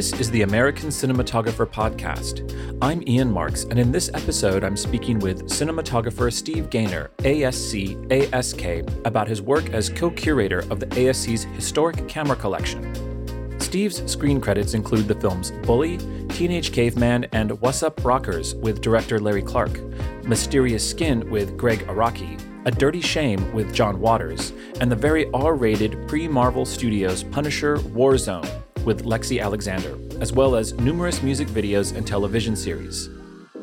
This is the American Cinematographer Podcast. I'm Ian Marks, and in this episode, I'm speaking with cinematographer Steve Gainer, ASC ASK, about his work as co curator of the ASC's historic camera collection. Steve's screen credits include the films Bully, Teenage Caveman, and What's Up Rockers with director Larry Clark, Mysterious Skin with Gregg Araki, A Dirty Shame with John Waters, and the very R rated pre Marvel Studios Punisher Warzone with Lexi Alexander, as well as numerous music videos and television series.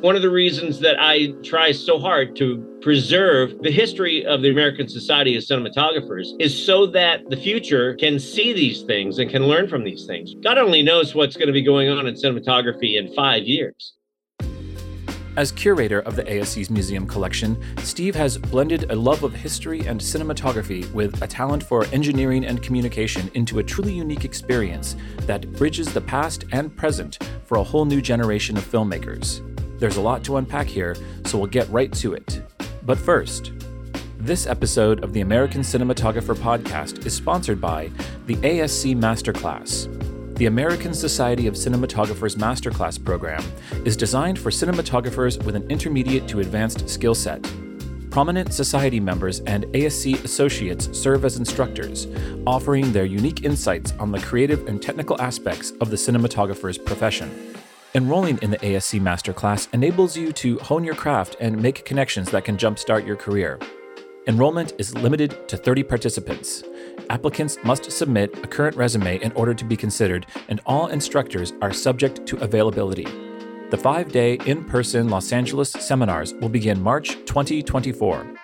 One of the reasons that I try so hard to preserve the history of the American Society of Cinematographers is so that the future can see these things and can learn from these things. God only knows what's going to be going on in cinematography in five years. As curator of the ASC's museum collection, Steve has blended a love of history and cinematography with a talent for engineering and communication into a truly unique experience that bridges the past and present for a whole new generation of filmmakers. There's a lot to unpack here, so we'll get right to it. But first, this episode of the American Cinematographer Podcast is sponsored by the ASC Masterclass. The American Society of Cinematographers Masterclass program is designed for cinematographers with an intermediate to advanced skill set. Prominent society members and ASC associates serve as instructors, offering their unique insights on the creative and technical aspects of the cinematographer's profession. Enrolling in the ASC Masterclass enables you to hone your craft and make connections that can jumpstart your career. Enrollment is limited to 30 participants. Applicants must submit a current resume in order to be considered, and all instructors are subject to availability. The five day in person Los Angeles seminars will begin March 2024.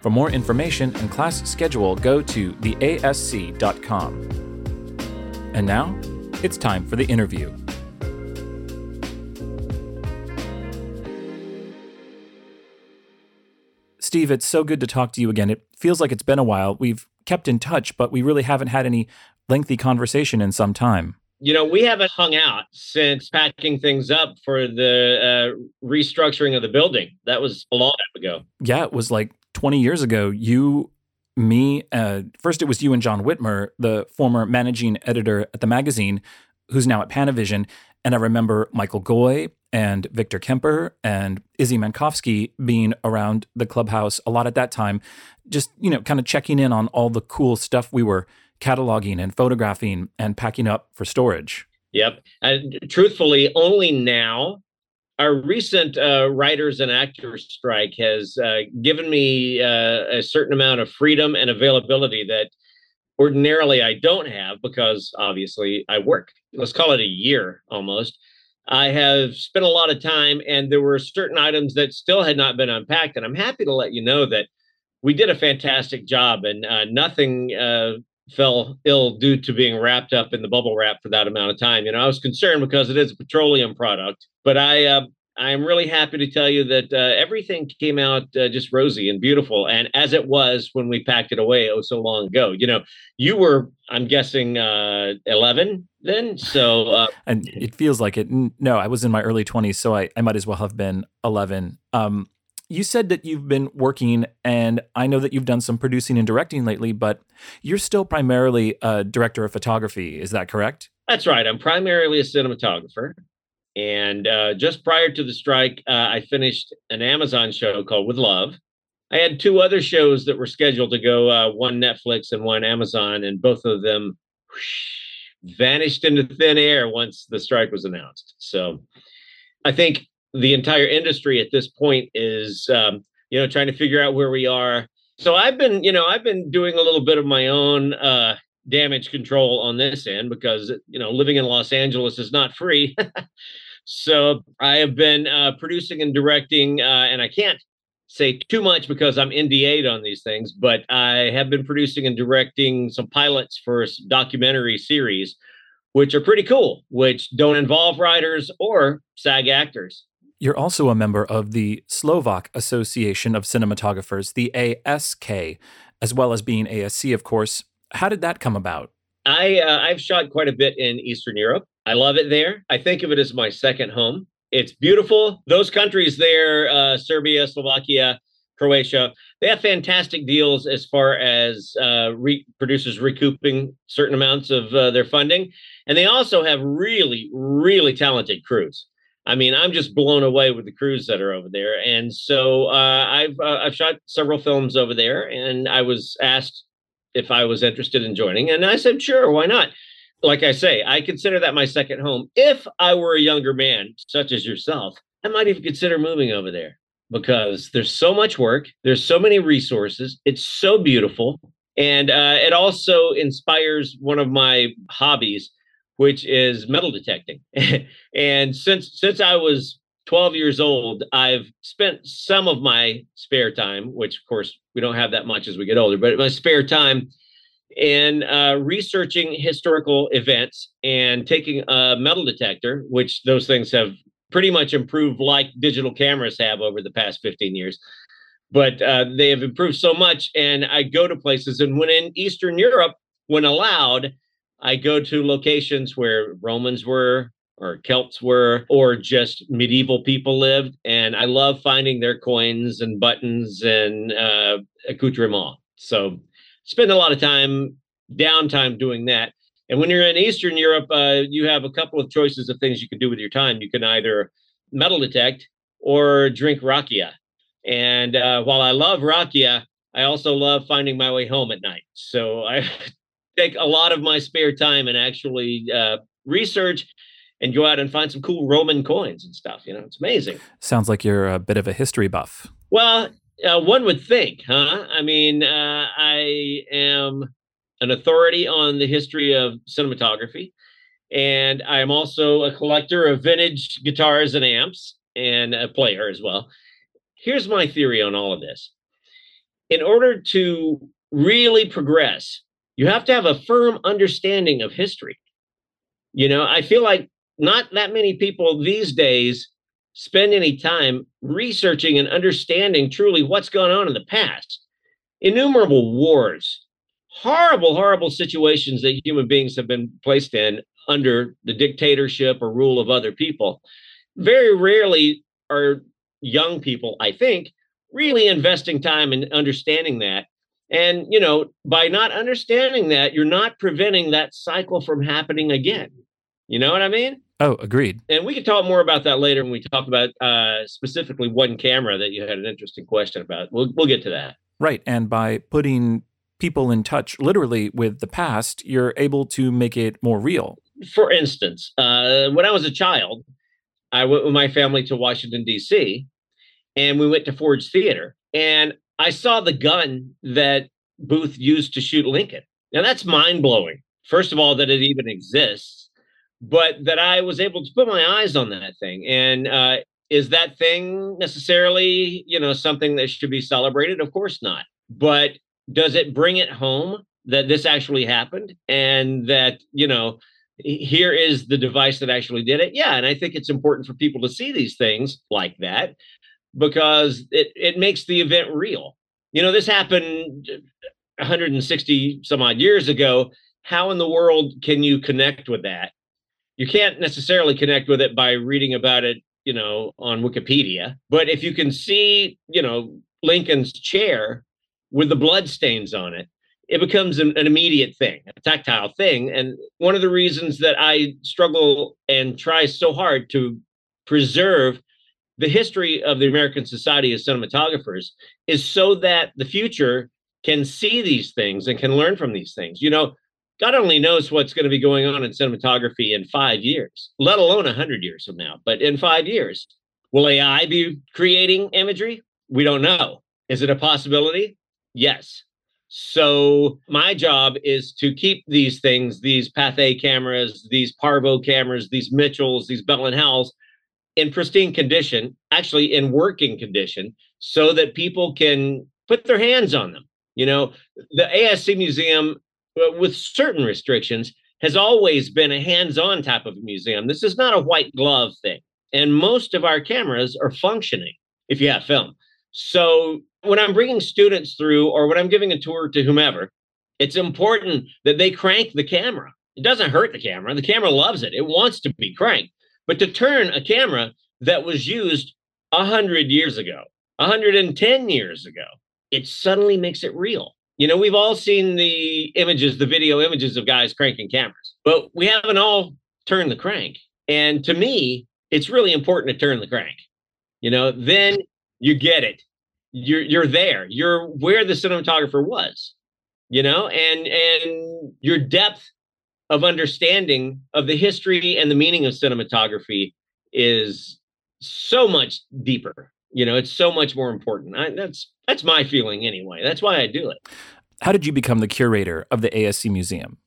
For more information and class schedule, go to theasc.com. And now, it's time for the interview. Steve, it's so good to talk to you again. It feels like it's been a while. We've kept in touch, but we really haven't had any lengthy conversation in some time. You know, we haven't hung out since packing things up for the uh, restructuring of the building. That was a long time ago. Yeah, it was like 20 years ago. You, me, uh, first it was you and Jon Witmer, the former managing editor at the magazine, who's now at Panavision. And I remember Michael Goi and Victor Kemper and Izzy Mankofsky being around the clubhouse a lot at that time, just, you know, kind of checking in on all the cool stuff we were cataloging and photographing and packing up for storage. Yep. And truthfully, only now, our recent uh, writers and actors strike has uh, given me uh, a certain amount of freedom and availability that ordinarily I don't have because obviously I work. Let's call it a year almost. I have spent a lot of time, and there were certain items that still had not been unpacked. And I'm happy to let you know that we did a fantastic job, and uh, nothing uh, fell ill due to being wrapped up in the bubble wrap for that amount of time. You know, I was concerned because it is a petroleum product, but I uh, I am really happy to tell you that uh, everything came out uh, just rosy and beautiful, and as it was when we packed it away oh so long ago. You know, you were, I'm guessing, uh, 11 then, so uh, and it feels like it. No, I was in my early 20s, so I, I might as well have been 11. Um, you said that you've been working, and I know that you've done some producing and directing lately, but you're still primarily a director of photography. Is that correct? That's right. I'm primarily a cinematographer. And uh, just prior to the strike, uh, I finished an Amazon show called With Love. I had two other shows that were scheduled to go, uh, one Netflix and one Amazon, and both of them whoosh, vanished into thin air once the strike was announced. So I think the entire industry at this point is, um, you know, trying to figure out where we are. So I've been, you know, I've been doing a little bit of my own uh, damage control on this end because, you know, living in Los Angeles is not free. So I have been uh, producing and directing, uh, and I can't say too much because I'm NDA'd on these things, but I have been producing and directing some pilots for documentary series, which are pretty cool, which don't involve writers or SAG actors. You're also a member of the Slovak Association of Cinematographers, the ASK, as well as being ASC, of course. How did that come about? I uh, I've shot quite a bit in Eastern Europe. I love it there. I think of it as my second home. It's beautiful. Those countries there, uh, Serbia, Slovakia, Croatia. They have fantastic deals as far as uh, re- producers recouping certain amounts of uh, their funding. And they also have really, really talented crews. I mean, I'm just blown away with the crews that are over there. And so uh, I've uh, I've shot several films over there, and I was asked if I was interested in joining, and I said, sure, why not? Like I say, I consider that my second home. If I were a younger man, such as yourself, I might even consider moving over there because there's so much work, there's so many resources, it's so beautiful, and uh, it also inspires one of my hobbies which is metal detecting. and since since I was 12 years old, I've spent some of my spare time, which of course we don't have that much as we get older, but my spare time in uh, researching historical events and taking a metal detector, which those things have pretty much improved like digital cameras have over the past 15 years. But uh, they have improved so much. And I go to places, and when in Eastern Europe, when allowed, I go to locations where Romans were or Celts were or just medieval people lived. And I love finding their coins and buttons and uh, accoutrements. So spend a lot of time, downtime doing that. And when you're in Eastern Europe, uh, you have a couple of choices of things you can do with your time. You can either metal detect or drink rakia. And uh, while I love rakia, I also love finding my way home at night. So I take a lot of my spare time and actually uh, research and go out and find some cool Roman coins and stuff. You know, it's amazing. Sounds like you're a bit of a history buff. Well, uh, one would think, huh? I mean, uh, I am an authority on the history of cinematography, and I am also a collector of vintage guitars and amps and a player as well. Here's my theory on all of this. In order to really progress you have to have a firm understanding of history. You know, I feel like not that many people these days spend any time researching and understanding truly what's gone on in the past. Innumerable wars, horrible, horrible situations that human beings have been placed in under the dictatorship or rule of other people. Very rarely are young people, I think, really investing time in understanding that and, you know, by not understanding that, you're not preventing that cycle from happening again. You know what I mean? Oh, agreed. And we can talk more about that later when we talk about uh, specifically one camera that you had an interesting question about. We'll, we'll get to that. Right. And by putting people in touch literally with the past, you're able to make it more real. For instance, uh, when I was a child, I went with my family to Washington, D.C., and we went to Ford's Theater. And I saw the gun that Booth used to shoot Lincoln. Now that's mind blowing. First of all, that it even exists, but that I was able to put my eyes on that thing. And uh, is that thing necessarily, you know, something that should be celebrated? Of course not. But does it bring it home that this actually happened and that, you know, here is the device that actually did it? Yeah. And I think it's important for people to see these things like that because it, it makes the event real. You know, this happened 160 some odd years ago. How in the world can you connect with that? You can't necessarily connect with it by reading about it, you know, on Wikipedia. But if you can see, you know, Lincoln's chair with the blood stains on it, it becomes an, immediate thing, a tactile thing. And one of the reasons that I struggle and try so hard to preserve the history of the American Society of Cinematographers is so that the future can see these things and can learn from these things. You know, God only knows what's going to be going on in cinematography in five years, let alone a hundred years from now. But in five years, will AI be creating imagery? We don't know. Is it a possibility? Yes. So my job is to keep these things, these Pathé cameras, these Parvo cameras, these Mitchells, these Bell and Howells, in pristine condition, actually in working condition, so that people can put their hands on them. You know, the ASC Museum, with certain restrictions, has always been a hands on type of museum. This is not a white glove thing. And most of our cameras are functioning if you have film. So when I'm bringing students through or when I'm giving a tour to whomever, it's important that they crank the camera. It doesn't hurt the camera. The camera loves it. It wants to be cranked. But to turn a camera that was used a hundred years ago, 110 years ago, it suddenly makes it real. You know, we've all seen the images, the video images of guys cranking cameras, but we haven't all turned the crank. And to me, it's really important to turn the crank. You know, then you get it. You're you're there. You're where the cinematographer was. You know, and and your depth of understanding of the history and the meaning of cinematography is so much deeper. You know, it's so much more important. I, that's that's my feeling anyway. That's why I do it. How did you become the curator of the ASC Museum?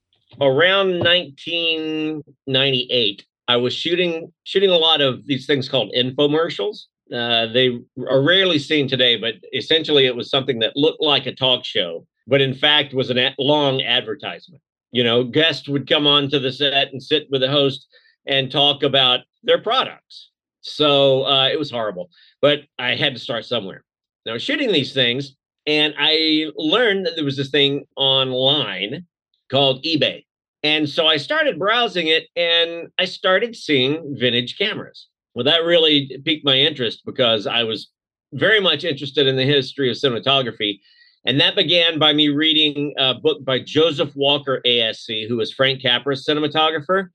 Around 1998, I was shooting shooting a lot of these things called infomercials. Uh, they are rarely seen today, but essentially it was something that looked like a talk show, but in fact was a long advertisement. You know, guests would come onto the set and sit with the host and talk about their products. So uh, it was horrible, but I had to start somewhere. Now, shooting these things, and I learned that there was this thing online called eBay. And so I started browsing it and I started seeing vintage cameras. Well, that really piqued my interest because I was very much interested in the history of cinematography. And that began by me reading a book by Joseph Walker ASC, who was Frank Capra's cinematographer.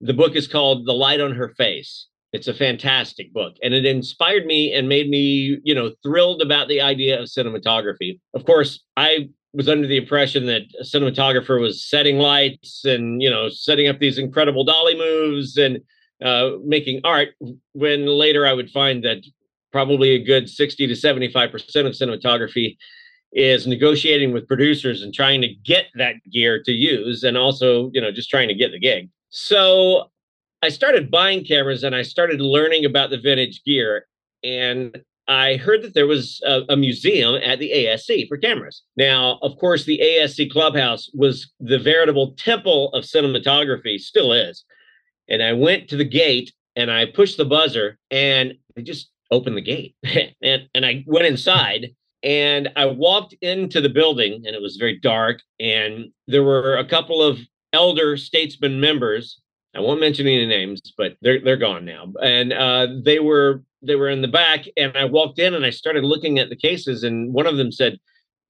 The book is called The Light on Her Face. It's a fantastic book and it inspired me and made me, you know, thrilled about the idea of cinematography. Of course, I was under the impression that a cinematographer was setting lights and, you know, setting up these incredible dolly moves and uh, making art when later I would find that probably a good 60 to 75% of cinematography is negotiating with producers and trying to get that gear to use and also, you know, just trying to get the gig. So I started buying cameras and I started learning about the vintage gear. And I heard that there was a, a, museum at the ASC for cameras. Now, of course, the ASC clubhouse was the veritable temple of cinematography, still is. And I went to the gate and I pushed the buzzer and they just opened the gate. and, and I went inside and I walked into the building and it was very dark. And there were a couple of elder statesman members I won't mention any names, but they're they're gone now. And uh, they were they were in the back, and I walked in and I started looking at the cases, and one of them said,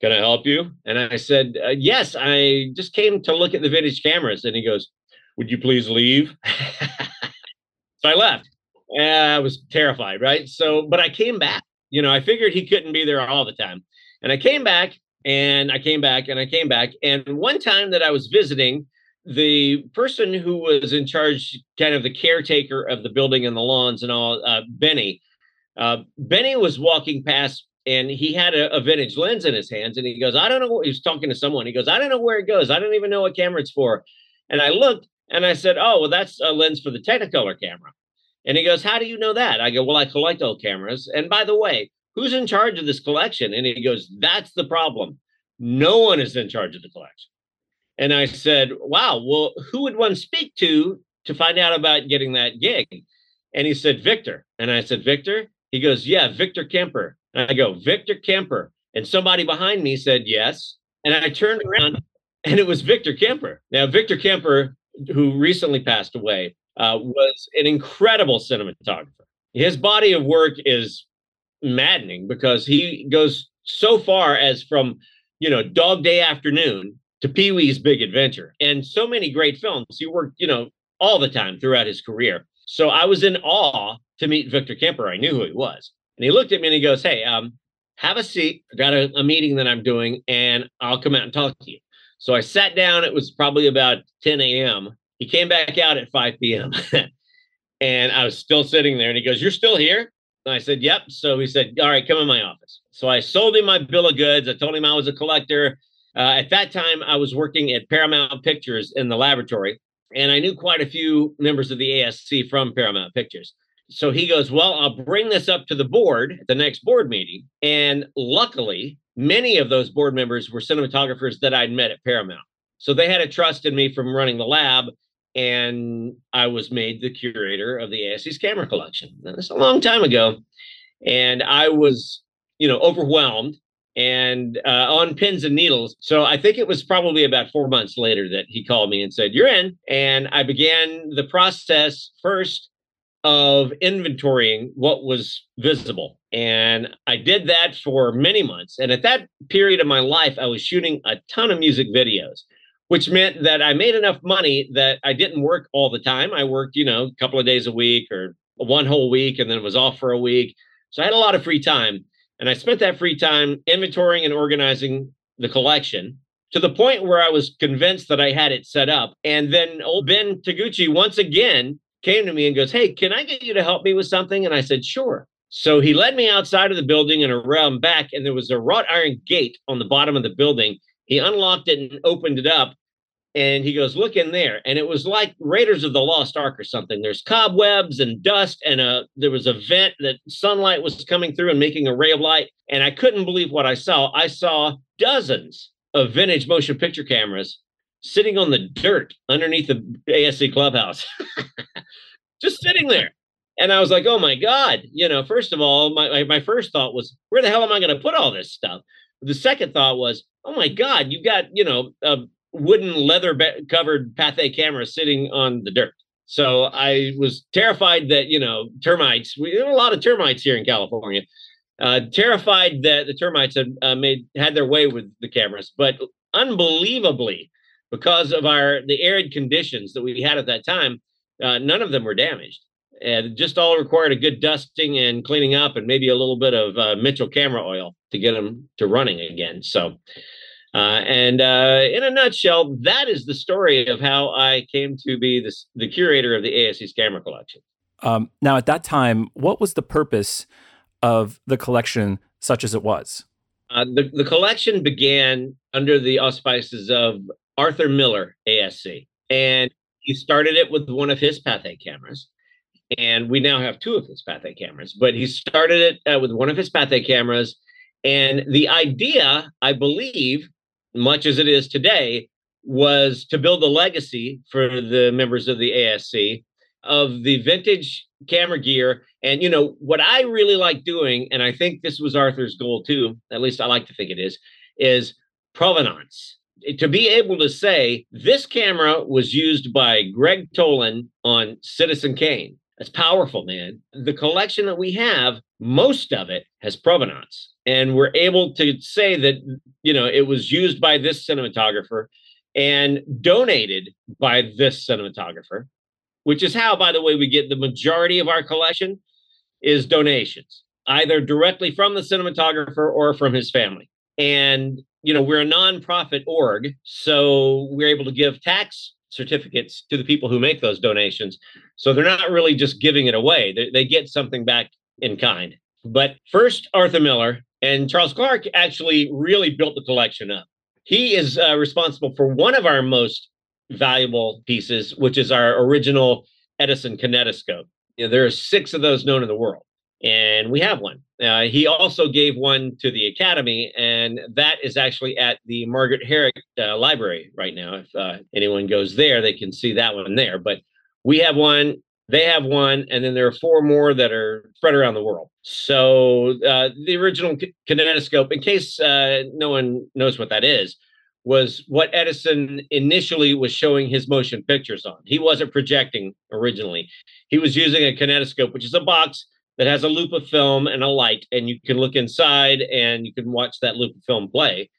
"Can I help you?" And I said, uh, "Yes, I just came to look at the vintage cameras." And he goes, "Would you please leave?" so I left. I was terrified, right? So, but I came back. You know, I figured he couldn't be there all the time, and I came back, and I came back, and I came back, and one time that I was visiting the person who was in charge, kind of the caretaker of the building and the lawns and all, uh, Benny, uh, Benny was walking past and he had a, a, vintage lens in his hands and he goes, I don't know. He was talking to someone. He goes, I don't know where it goes. I don't even know what camera it's for. And I looked and I said, Oh, well, that's a lens for the Technicolor camera. And he goes, How do you know that? I go, Well, I collect old cameras. And by the way, who's in charge of this collection? And he goes, That's the problem. No one is in charge of the collection. And I said, wow, well, who would one speak to to find out about getting that gig? And he said, Victor. And I said, Victor? He goes, yeah, Victor Kemper. And I go, Victor Kemper. And somebody behind me said, yes. And I turned around and it was Victor Kemper. Now, Victor Kemper, who recently passed away, uh, was an incredible cinematographer. His body of work is maddening because he goes so far as from, you know, Dog Day Afternoon to Pee Wee's Big Adventure and so many great films. He worked, you know, all the time throughout his career. So I was in awe to meet Victor Kemper. I knew who he was. And he looked at me and he goes, Hey, um, have a seat. I got a, a meeting that I'm doing and I'll come out and talk to you. So I sat down. It was probably about 10 a.m. He came back out at 5 p.m. and I was still sitting there and he goes, You're still here? And I said, Yep. So he said, All right, come in my office. So I sold him my bill of goods. I told him I was a collector. Uh, at that time, I was working at Paramount Pictures in the laboratory, and I knew quite a few members of the ASC from Paramount Pictures. So he goes, Well, I'll bring this up to the board at the next board meeting. And luckily, many of those board members were cinematographers that I'd met at Paramount. So they had a trust in me from running the lab. And I was made the curator of the ASC's camera collection. That's a long time ago. And I was, you know, overwhelmed and uh, on pins and needles. So I think it was probably about four months later that he called me and said, You're in. And I began the process first of inventorying what was visible. And I did that for many months. And at that period of my life, I was shooting a ton of music videos, which meant that I made enough money that I didn't work all the time. I worked, you know, a couple of days a week or one whole week and then it was off for a week. So I had a lot of free time. And I spent that free time inventorying and organizing the collection to the point where I was convinced that I had it set up. And then old Ben Taguchi once again came to me and goes, Hey, can I get you to help me with something? And I said, Sure. So he led me outside of the building and around back, and there was a wrought iron gate on the bottom of the building. He unlocked it and opened it up. And he goes, Look in there. And it was like Raiders of the Lost Ark or something. There's cobwebs and dust, and a, there was a vent that sunlight was coming through and making a ray of light. And I couldn't believe what I saw. I saw dozens of vintage motion picture cameras sitting on the dirt underneath the ASC clubhouse, just sitting there. And I was like, oh my God, you know, first of all, my, my, first thought was, where the hell am I going to put all this stuff? The second thought was, oh my God, you've got, you know, wooden leather covered Pathé camera sitting on the dirt. So I was terrified that, you know, termites, we have a lot of termites here in California. Uh, terrified that the termites had uh, made had their way with the cameras, but unbelievably, because of our the arid conditions that we had at that time, uh, none of them were damaged. And just all required a good dusting and cleaning up, and maybe a little bit of uh, Mitchell camera oil to get them to running again. So, uh, and uh, in a nutshell, that is the story of how I came to be this, the curator of the ASC's camera collection. Um, now, at that time, what was the purpose of the collection, such as it was? Uh, the, the collection began under the auspices of Arthur Miller, ASC. And he started it with one of his Pathé cameras. And we now have two of his Pathé cameras, but he started it uh, with one of his Pathé cameras. And the idea, I believe, much as it is today, was to build a legacy for the members of the ASC of the vintage camera gear. And, you know, what I really like doing, and I think this was Arthur's goal too, at least I like to think it is, is provenance to be able to say this camera was used by Gregg Toland on Citizen Kane. That's powerful, man. The collection that we have, most of it has provenance. And we're able to say that, you know, it was used by this cinematographer and donated by this cinematographer, which is how, by the way, we get the majority of our collection is donations, either directly from the cinematographer or from his family. And you know, we're a nonprofit org, so we're able to give tax certificates to the people who make those donations. So they're not really just giving it away, they, they get something back in kind. But first, Arthur Miller and Charles Clarke actually really built the collection up. He is uh, responsible for one of our most valuable pieces, which is our original Edison kinetoscope. You know, there are six of those known in the world and we have one. Uh, he also gave one to the Academy, and that is actually at the Margaret Herrick uh, Library right now. If uh, anyone goes there, they can see that one there. But we have one, they have one, and then there are four more that are spread around the world. So uh, the original kinetoscope, in case uh, no one knows what that is, was what Edison initially was showing his motion pictures on. He wasn't projecting originally. He was using a kinetoscope, which is a box that has a loop of film and a light, and you can look inside and you can watch that loop of film play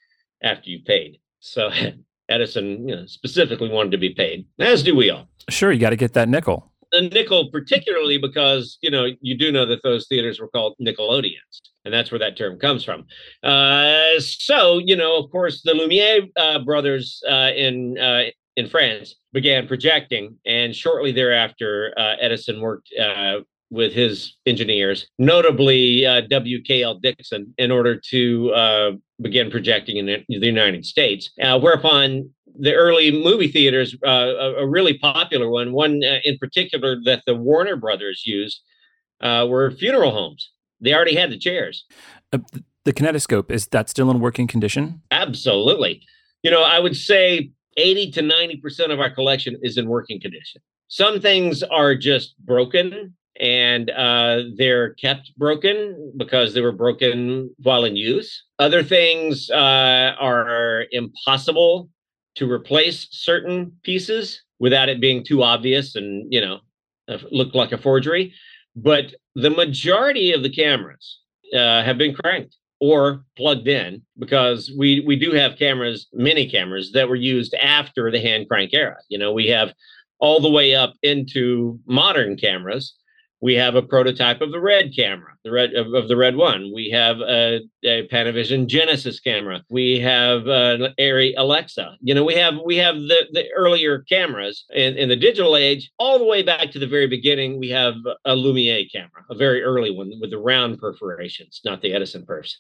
after you paid. So Edison you know, specifically wanted to be paid, as do we all. Sure, you got to get that nickel. The nickel, particularly because you know you do know that those theaters were called Nickelodeons, and that's where that term comes from. Uh, so you know, of course, the Lumiere uh, brothers uh, in uh, in France began projecting, and shortly thereafter, uh, Edison worked uh, with his engineers, notably uh, WKL Dickson, in order to uh, begin projecting in the United States. Uh, whereupon the early movie theaters, uh, a, a, really popular one, one uh, in particular that the Warner Brothers used, uh, were funeral homes. They already had the chairs. the kinetoscope is that still in working condition? Absolutely. You know, I would say 80 to 90% of our collection is in working condition. Some things are just broken and uh, they're kept broken because they were broken while in use. Other things uh, are impossible to replace certain pieces without it being too obvious and you know look like a forgery. But the majority of the cameras uh, have been cranked or plugged in because we we do have cameras, many cameras that were used after the hand crank era. You know, we have all the way up into modern cameras we have a prototype of the red camera the red of, of the red one. We have a, a, panavision genesis camera. We have an Arri alexa. You know we have we have the the earlier cameras in, in the digital age. All the way back to the very beginning we have a lumiere camera a very early one with the round perforations not the edison perfs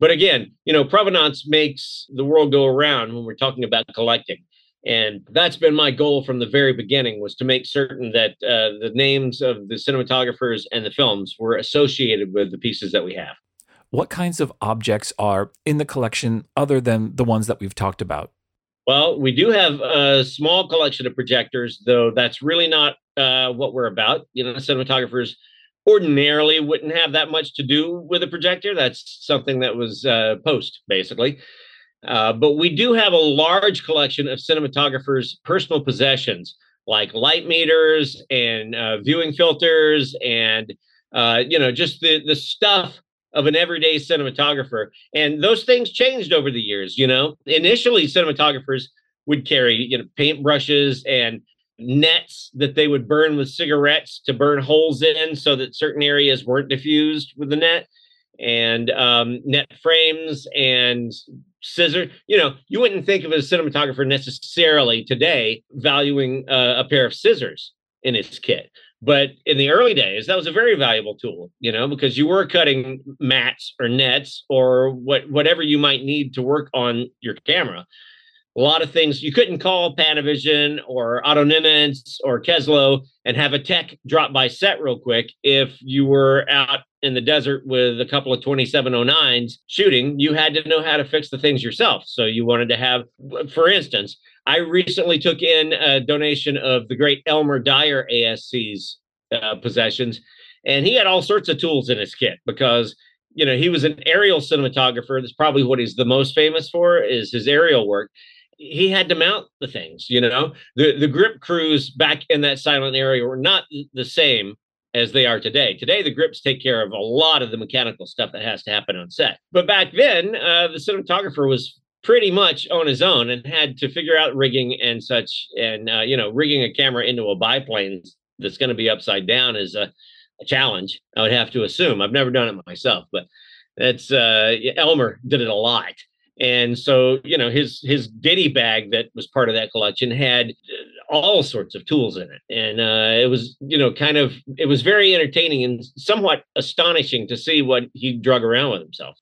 but again you know provenance makes the world go around when we're talking about collecting and that's been my goal from the very beginning was to make certain that uh, the names of the cinematographers and the films were associated with the pieces that we have. What kinds of objects are in the collection other than the ones that we've talked about? Well we do have a small collection of projectors though that's really not uh, what we're about. You know cinematographers ordinarily wouldn't have that much to do with a projector. That's something that was uh, post basically uh, but we do have a large collection of cinematographers' personal possessions, like light meters and uh, viewing filters, and uh, you know, just the the stuff of an everyday cinematographer. And those things changed over the years. You know, initially cinematographers would carry you know paintbrushes and nets that they would burn with cigarettes to burn holes in so that certain areas weren't diffused with the net and um, net frames and scissor. You know, you wouldn't think of a cinematographer necessarily today valuing uh, a pair of scissors in his kit. But in the early days, that was a very valuable tool, you know, because you were cutting mats or nets or what whatever you might need to work on your camera a lot of things you couldn't call Panavision or Otto Nemenz or Keslow and have a tech drop by set real quick if you were out in the desert with a couple of 2709s shooting you had to know how to fix the things yourself. So you wanted to have for instance i recently took in a donation of the great elmer dyer asc's uh, possessions and he had all sorts of tools in his kit because you know he was an aerial cinematographer. That's probably what he's the most famous for is his aerial work. He had to mount the things you know? The the grip crews back in that silent area were not the same as they are today. Today the grips take care of a lot of the mechanical stuff that has to happen on set. But back then uh, the cinematographer was pretty much on his own and had to figure out rigging and such and uh, you know rigging a camera into a biplane that's going to be upside down is a, a, challenge i would have to assume. I've never done it myself but that's uh, elmer did it a lot and so you know his his ditty bag that was part of that collection had uh, all sorts of tools in it. And uh, it was you know kind of it was very entertaining and somewhat astonishing to see what he drug around with himself.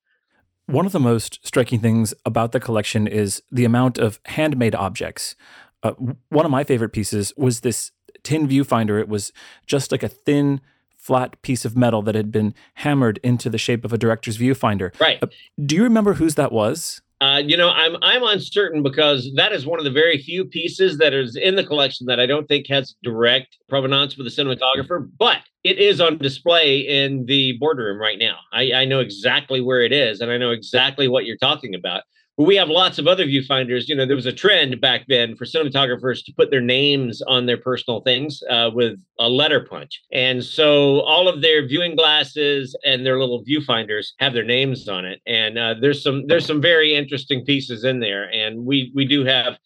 One of the most striking things about the collection is the amount of handmade objects. Uh, one of my favorite pieces was this tin viewfinder. It was just like a thin flat piece of metal that had been hammered into the shape of a director's viewfinder. Right. Uh, do you remember whose that was? Uh, you know, I'm I'm uncertain because that is one of the very few pieces that is in the collection that I don't think has direct provenance with the cinematographer, but it is on display in the boardroom right now. I, I know exactly where it is, and I know exactly what you're talking about. We have lots of other viewfinders. You know, there was a trend back then for cinematographers to put their names on their personal things uh, with a letter punch. And so all of their viewing glasses and their little viewfinders have their names on it. And uh, there's some there's some very interesting pieces in there. And we we do have,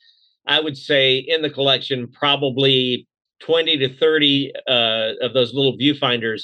I would say, in the collection probably 20 to 30 uh, of those little viewfinders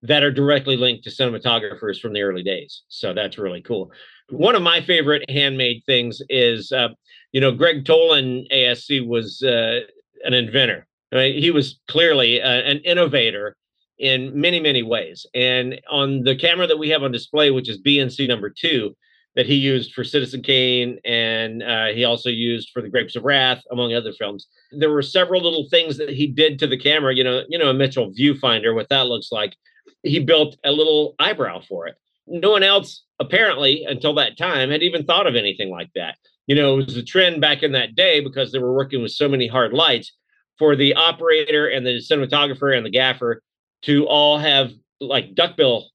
that are directly linked to cinematographers from the early days. So that's really cool one of my favorite handmade things is, uh, you know, Gregg Toland ASC was uh, an inventor. I mean, he was clearly uh, an innovator in many, many ways. And on the camera that we have on display, which is BNC number two, that he used for Citizen Kane, and uh, he also used for The Grapes of Wrath, among other films. There were several little things that he did to the camera. You know, you know, a Mitchell viewfinder, what that looks like. He built a little eyebrow for it no one else apparently until that time had even thought of anything like that. You know, it was a trend back in that day because they were working with so many hard lights for the operator and the cinematographer and the gaffer to all have like duckbill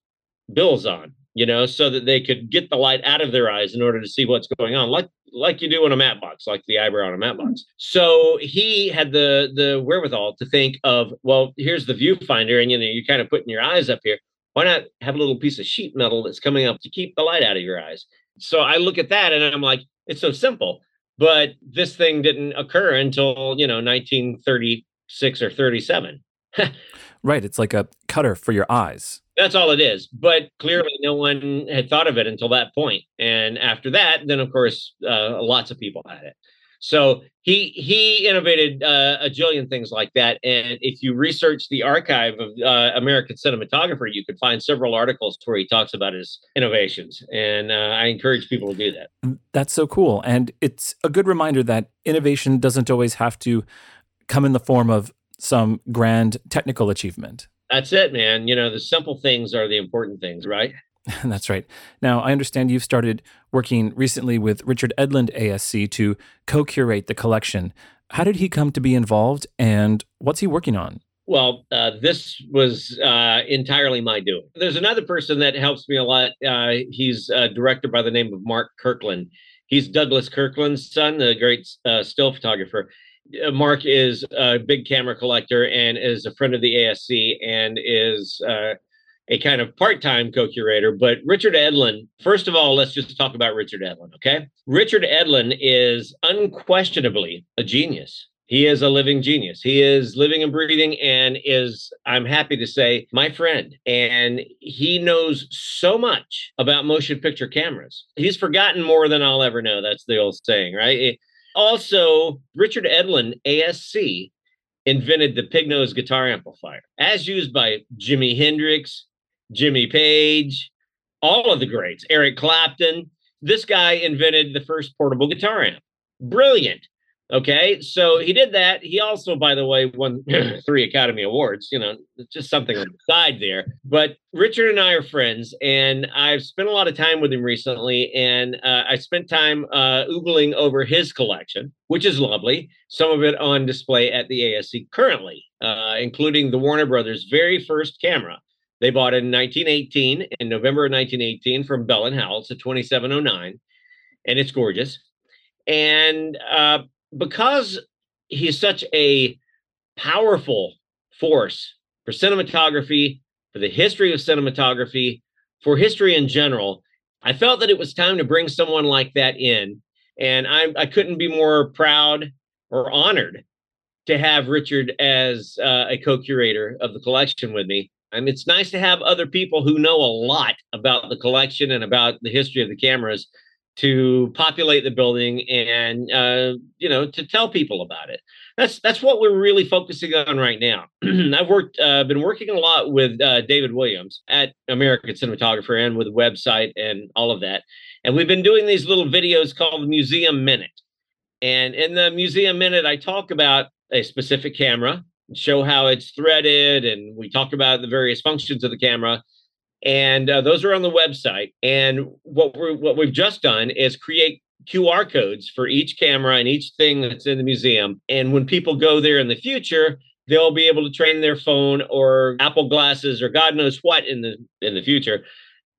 bills on, you know, so that they could get the light out of their eyes in order to see what's going on. Like like you do on a matte box, like the eyebrow on a matte box. So he had the the wherewithal to think of, well, here's the viewfinder, and you know, you're kind of putting your eyes up here. Why not have a little piece of sheet metal that's coming up to keep the light out of your eyes? So I look at that and I'm like, it's so simple. But this thing didn't occur until, you know, 1936 or 37. right. It's like a cutter for your eyes. That's all it is. But clearly, no one had thought of it until that point. And after that, then of course, uh, lots of people had it. So he he innovated uh, a jillion things like that. And if you research the archive of uh, American cinematographer, you could find several articles where he talks about his innovations. And uh, I encourage people to do that. Mm, that's so cool. And it's a good reminder that innovation doesn't always have to come in the form of some grand technical achievement. That's it, man. You know, the simple things are the important things, right? That's right. Now, I understand you've started working recently with Richard Edlund ASC to co curate the collection. How did he come to be involved and what's he working on? Well, uh, this was uh, entirely my doing. There's another person that helps me a lot. Uh, he's a director by the name of Mark Kirkland. He's Douglas Kirkland's son, the great uh, still photographer. Uh, Mark is a big camera collector and is a friend of the ASC and is uh, a kind of part-time co-curator but richard edlund first of all let's just talk about richard edlund okay? Richard edlund is unquestionably a genius. He is a living genius. He is living and breathing and is i'm happy to say my friend. And he knows so much about motion picture cameras. He's forgotten more than i'll ever know. That's the old saying right? Also richard edlund asc invented the Pignose guitar amplifier as used by jimi hendrix Jimmy Page, all of the greats, Eric Clapton. This guy invented the first portable guitar amp. Brilliant. Okay, so he did that. He also, by the way, won three Academy Awards. You know, just something on the side there. But Richard and I are friends, and I've spent a lot of time with him recently. And uh, I spent time uh, oogling over his collection, which is lovely. Some of it on display at the ASC currently, uh, including the Warner Brothers' very first camera, they bought it in 1918, in November of 1918, from Bell and Howell. It's a 2709, and it's gorgeous. And uh, because he's such a powerful force for cinematography, for the history of cinematography, for history in general, I felt that it was time to bring someone like that in. And I, I couldn't be more proud or honored to have Richard as uh, a co curator of the collection with me. Mean, it's nice to have other people who know a lot about the collection and about the history of the cameras to populate the building and uh, you know to tell people about it. That's that's what we're really focusing on right now. I've worked uh, been working a lot with uh, David Williams at American Cinematographer and with the website and all of that, and we've been doing these little videos called Museum Minute. And in the Museum Minute, I talk about a specific camera show how it's threaded, and we talk about the various functions of the camera. And uh, those are on the website. And what we what we've just done is create QR codes for each camera and each thing that's in the museum. And when people go there in the future, they'll be able to train their phone or Apple glasses or God knows what in the in the future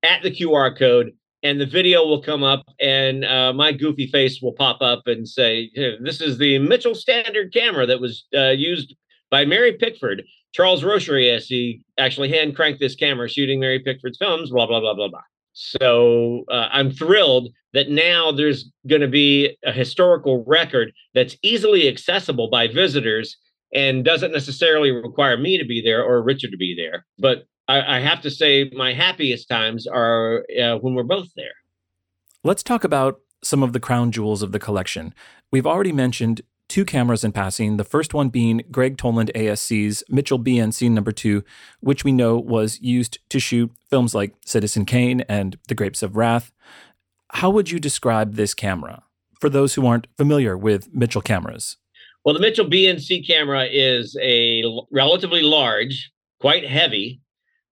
at the QR code and the video will come up and uh, my goofy face will pop up and say hey, this is the mitchell standard camera that was uh, used by Mary Pickford. Charles Rosher, as he actually hand cranked this camera shooting Mary Pickford's films, blah, blah, blah, blah, blah. So uh, I'm thrilled that now there's going to be a historical record that's easily accessible by visitors and doesn't necessarily require me to be there or Richard to be there. But I, I have to say, my happiest times are uh, when we're both there. Let's talk about some of the crown jewels of the collection. We've already mentioned two cameras in passing, the first one being Gregg Toland ASC's Mitchell BNC number two, which we know was used to shoot films like Citizen Kane and The Grapes of Wrath. How would you describe this camera for those who aren't familiar with Mitchell cameras? Well, the Mitchell BNC camera is a relatively large, quite heavy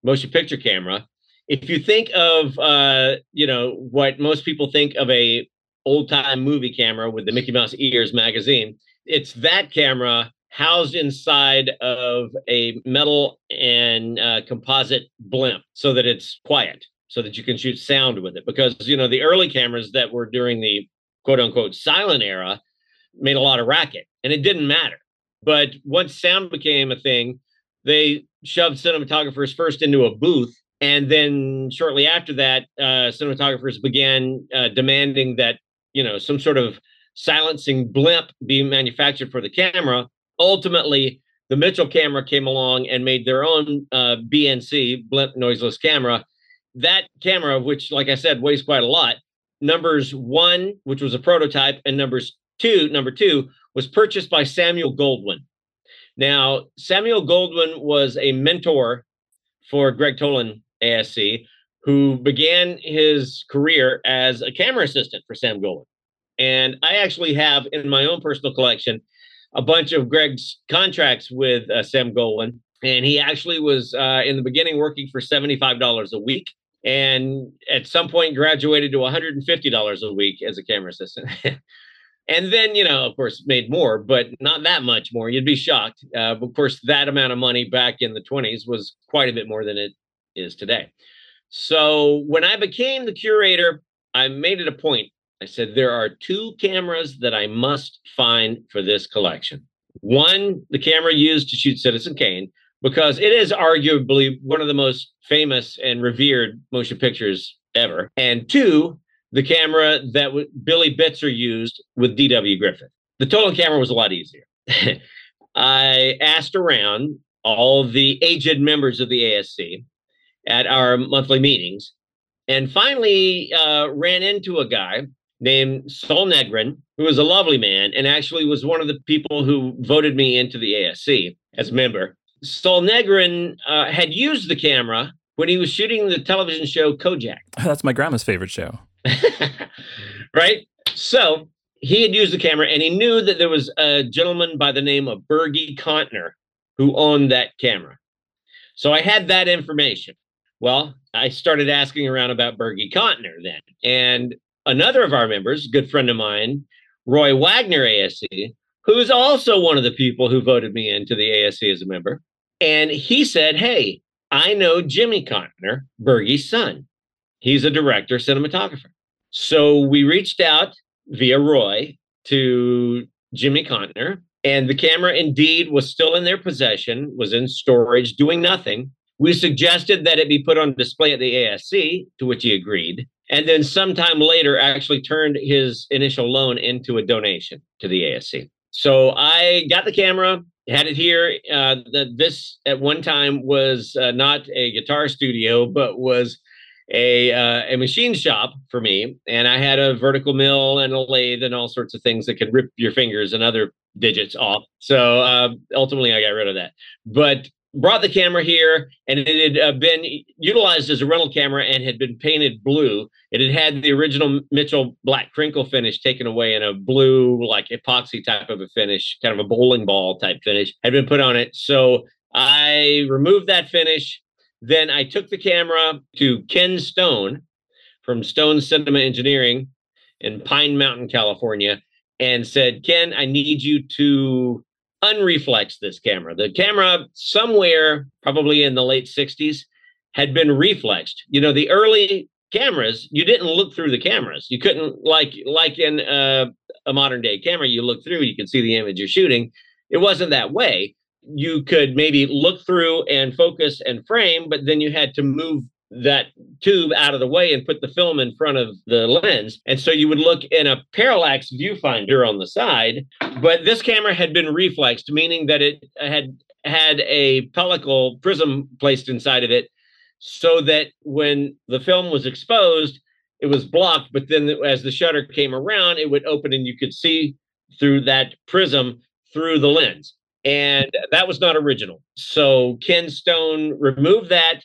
motion picture camera. If you think of, uh, you know, what most people think of a old time movie camera with the Mickey Mouse ears magazine. It's that camera housed inside of a metal and uh, composite blimp so that it's quiet, so that you can shoot sound with it. Because, you know, the early cameras that were during the quote unquote silent era made a lot of racket and it didn't matter. But once sound became a thing, they shoved cinematographers first into a booth. And then shortly after that, uh, cinematographers began uh, demanding that, you know, some sort of silencing blimp being manufactured for the camera. Ultimately, the Mitchell camera came along and made their own uh, BNC, blimp noiseless camera. That camera, which, like I said, weighs quite a lot, numbers one, which was a prototype, and numbers two, number two, was purchased by Samuel Goldwyn. Now, Samuel Goldwyn was a mentor for Gregg Toland ASC, who began his career as a camera assistant for Sam Goldwyn. And I actually have in my own personal collection a bunch of Gregg's contracts with uh, Sam Goldwyn. And he actually was uh, in the beginning working for $75 a week. And at some point graduated to $150 a week as a camera assistant. and then, you know, of course, made more, but not that much more. You'd be shocked. Uh, of course, that amount of money back in the 20s was quite a bit more than it is today. So when I became the curator, I made it a point I said, there are two cameras that I must find for this collection. One, the camera used to shoot Citizen Kane, because it is arguably one of the most famous and revered motion pictures ever. And two, the camera that w- Billy Bitzer used with D.W. Griffith. The Toland camera was a lot easier. I asked around all the aged members of the ASC at our monthly meetings and finally uh, ran into a guy named Sol Negrin, who was a lovely man and actually was one of the people who voted me into the ASC as a member. Sol Negrin uh, had used the camera when he was shooting the television show Kojak. That's my grandma's favorite show. right? So he had used the camera and he knew that there was a gentleman by the name of Burgi Contner who owned that camera. So I had that information. Well, I started asking around about Burgi Contner then. And another of our members, good friend of mine, Roy Wagner ASC, who's also one of the people who voted me into the ASC as a member. And he said, Hey, I know Jimmy Contner, Burgi's son. He's a director, cinematographer. So we reached out via Roy to Jimmy Contner, and the camera indeed was still in their possession, was in storage, doing nothing. We suggested that it be put on display at the ASC, to which he agreed and then sometime later actually turned his initial loan into a donation to the ASC. So I got the camera, had it here. Uh, the, this at one time was uh, not a guitar studio, but was a uh, a machine shop for me, and I had a vertical mill and a lathe and all sorts of things that could rip your fingers and other digits off. So uh, ultimately, I got rid of that. But brought the camera here and it had uh, been utilized as a rental camera and had been painted blue. It had had the original Mitchell black crinkle finish taken away in a blue, like epoxy type of a finish, kind of a bowling ball type finish, had been put on it. So I removed that finish. Then I took the camera to Ken Stone from Stone Cinema Engineering in Pine Mountain, California, and said, Ken, I need you to unreflex this camera. The camera, somewhere probably in the late 60s, had been reflexed. You know, the early cameras, you didn't look through the cameras. You couldn't like like in uh, a modern day camera, you look through, you can see the image you're shooting. It wasn't that way. You could maybe look through and focus and frame, but then you had to move that tube out of the way and put the film in front of the lens. And so you would look in a parallax viewfinder on the side, but this camera had been reflexed, meaning that it had had a pellicle prism placed inside of it so that when the film was exposed, it was blocked, but then as the shutter came around, it would open and you could see through that prism through the lens. And that was not original. So Ken Stone removed that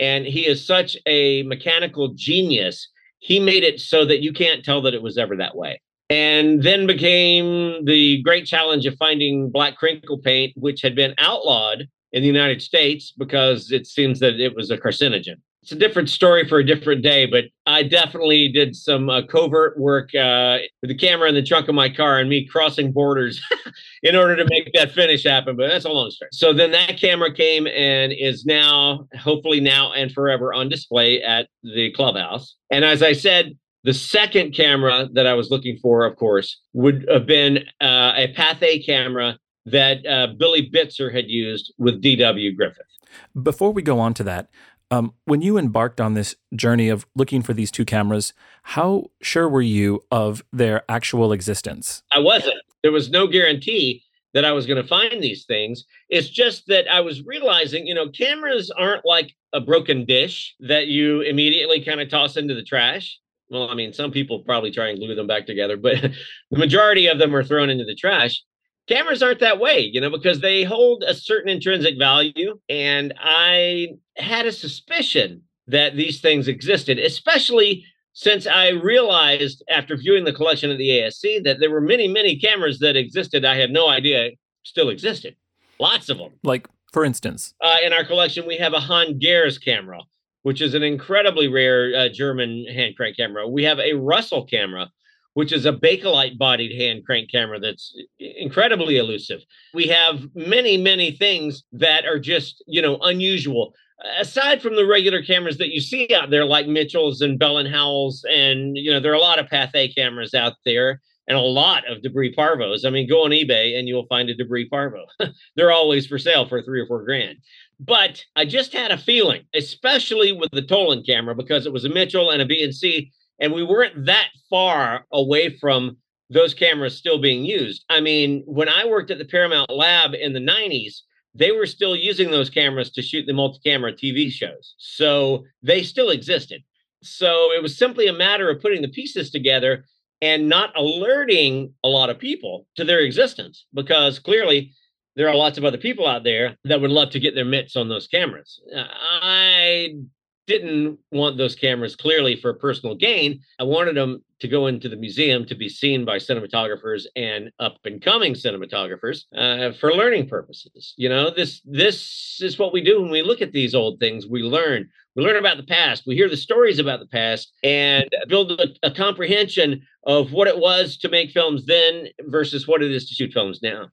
and he is such a mechanical genius. He made it so that you can't tell that it was ever that way. And then became the great challenge of finding black crinkle paint, which had been outlawed in the United States because it seems that it was a carcinogen it's a different story for a different day, but I definitely did some uh, covert work uh, with the camera in the trunk of my car and me crossing borders in order to make that finish happen. But that's a long story. So then that camera came and is now, hopefully now and forever, on display at the clubhouse. And as I said, The second camera that I was looking for, of course, would have been uh, a Pathé camera that uh, Billy Bitzer had used with D.W. Griffith. Before we go on to that, um, when you embarked on this journey of looking for these two cameras, how sure were you of their actual existence? I wasn't. There was no guarantee that I was going to find these things. It's just that I was realizing, you know, cameras aren't like a broken dish that you immediately kind of toss into the trash. Well, I mean, some people probably try and glue them back together, but the majority of them are thrown into the trash. Cameras aren't that way, you know, because they hold a certain intrinsic value. And I had a suspicion that these things existed, especially since I realized after viewing the collection at the ASC that there were many, many cameras that existed I had no idea still existed. Lots of them. Like, for instance, uh, in our collection, we have a Hahn-Goerz camera, which is an incredibly rare uh, German hand crank camera. We have a Russell camera, which is a Bakelite bodied hand crank camera that's incredibly elusive. We have many, many things that are just, you know, unusual aside from the regular cameras that you see out there, like Mitchell's and Bell and Howell's, and you know, there are a lot of Pathé cameras out there and a lot of Debrie Parvos. I mean, go on eBay and you'll find a Debrie Parvo. They're always for sale for three or four grand. But I just had a feeling, especially with the Toland camera, because it was a Mitchell and a BNC, and we weren't that far away from those cameras still being used. I mean, when I worked at the Paramount Lab in the 90s, they were still using those cameras to shoot the multi-camera TV shows. So they still existed. So it was simply a matter of putting the pieces together and not alerting a lot of people to their existence because clearly there are lots of other people out there that would love to get their mitts on those cameras. Uh, I didn't want those cameras clearly for personal gain. I wanted them to go into the museum to be seen by cinematographers and up and coming cinematographers uh, for learning purposes. You know, this this is what we do when we look at these old things. We learn. We learn about the past. We hear the stories about the past and build a, a comprehension of what it was to make films then versus what it is to shoot films now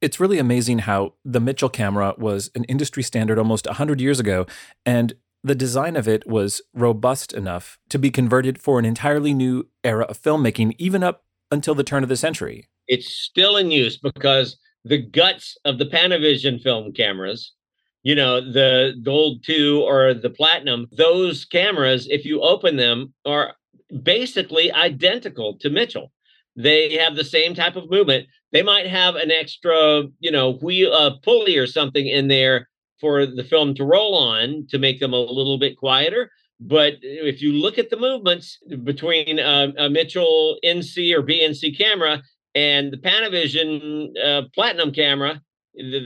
it's really amazing how the Mitchell camera was an industry standard almost 100 years ago. And the design of it was robust enough to be converted for an entirely new era of filmmaking, even up until the turn of the century. It's still in use because the guts of the Panavision film cameras, you know, the Gold 2 or the Platinum, those cameras, if you open them, are basically identical to Mitchell. They have the same type of movement. They might have an extra, you know, wheel uh, pulley or something in there for the film to roll on to make them a little bit quieter. But if you look at the movements between uh, a Mitchell NC or BNC camera and the Panavision uh, Platinum camera,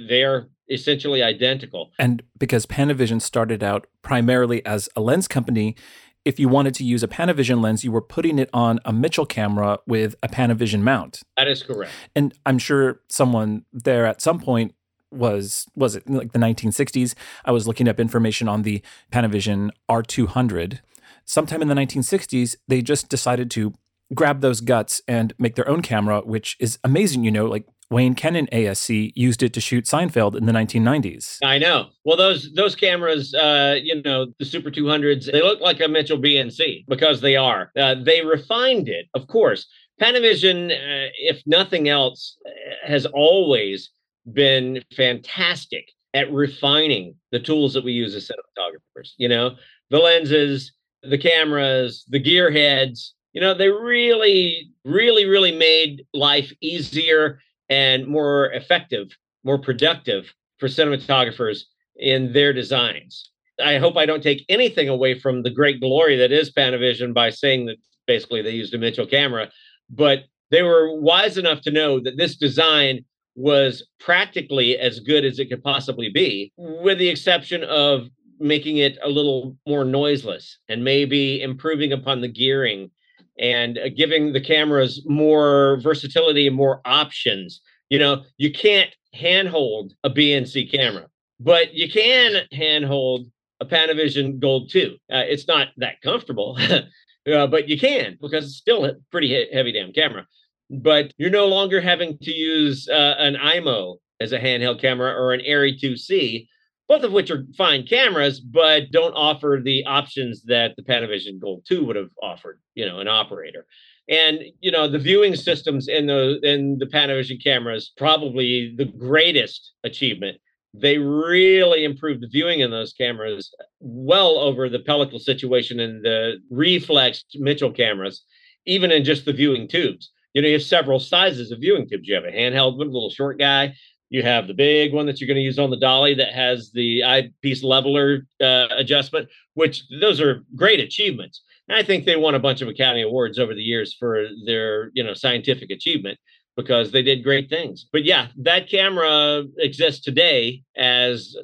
they're essentially identical. And because Panavision started out primarily as a lens company, if you wanted to use a Panavision lens, you were putting it on a Mitchell camera with a Panavision mount. That is correct. And I'm sure someone there at some point was was it like the 1960s i was looking up information on the panavision r200 sometime in the 1960s they just decided to grab those guts and make their own camera which is amazing you know like Wayne Kennan ASC used it to shoot Seinfeld in the 1990s. I know. Well, those those cameras, uh, you know, the Super 200s, they look like a Mitchell BNC because they are. Uh, they refined it, of course. Panavision, uh, if nothing else, has always been fantastic at refining the tools that we use as cinematographers. You know, the lenses, the cameras, the gear heads, you know, they really, really, really made life easier and more effective, more productive for cinematographers in their designs. I hope I don't take anything away from the great glory that is Panavision by saying that basically they used a Mitchell camera, but they were wise enough to know that this design was practically as good as it could possibly be, with the exception of making it a little more noiseless and maybe improving upon the gearing and uh, giving the cameras more versatility and more options. You know, you can't handhold a BNC camera, but you can handhold a Panavision Gold 2. Uh, it's not that comfortable, uh, but you can because it's still a pretty heavy damn camera but you're no longer having to use uh, an Eyemo as a handheld camera or an ARRI 2C both of which are fine cameras, but don't offer the options that the Panavision Gold 2 would have offered, you know, an operator. And you know, the viewing systems in the in the Panavision cameras probably the greatest achievement. They really improved the viewing in those cameras well over the pellicle situation and the reflex Mitchell cameras, even in just the viewing tubes. You know, you have several sizes of viewing tubes. You have a handheld one, a little short guy. You have the big one that you're going to use on the dolly that has the eyepiece leveler uh, adjustment, which those are great achievements. And I think they won a bunch of Academy Awards over the years for their, you know, scientific achievement because they did great things. But yeah, that camera exists today as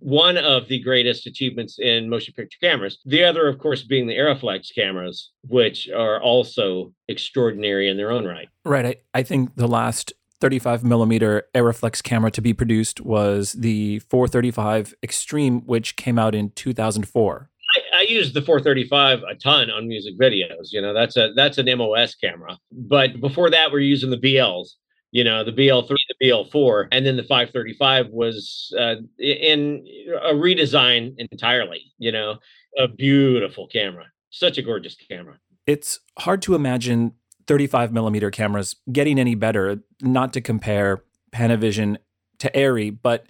one of the greatest achievements in motion picture cameras. The other, of course, being the Arriflex cameras, which are also extraordinary in their own right. Right. I, I think the last 35 millimeter Arriflex camera to be produced was the 435 Xtreme, which came out in 2004. I, I use the 435 a ton on music videos. You know, that's a that's an MOS camera. But before that, we're using the BLs. You know, the BL3, the BL4, and then the 535 was uh, in a redesign entirely. You know, a beautiful camera, such a gorgeous camera. It's hard to imagine 35 millimeter cameras getting any better, not to compare Panavision to ARRI, but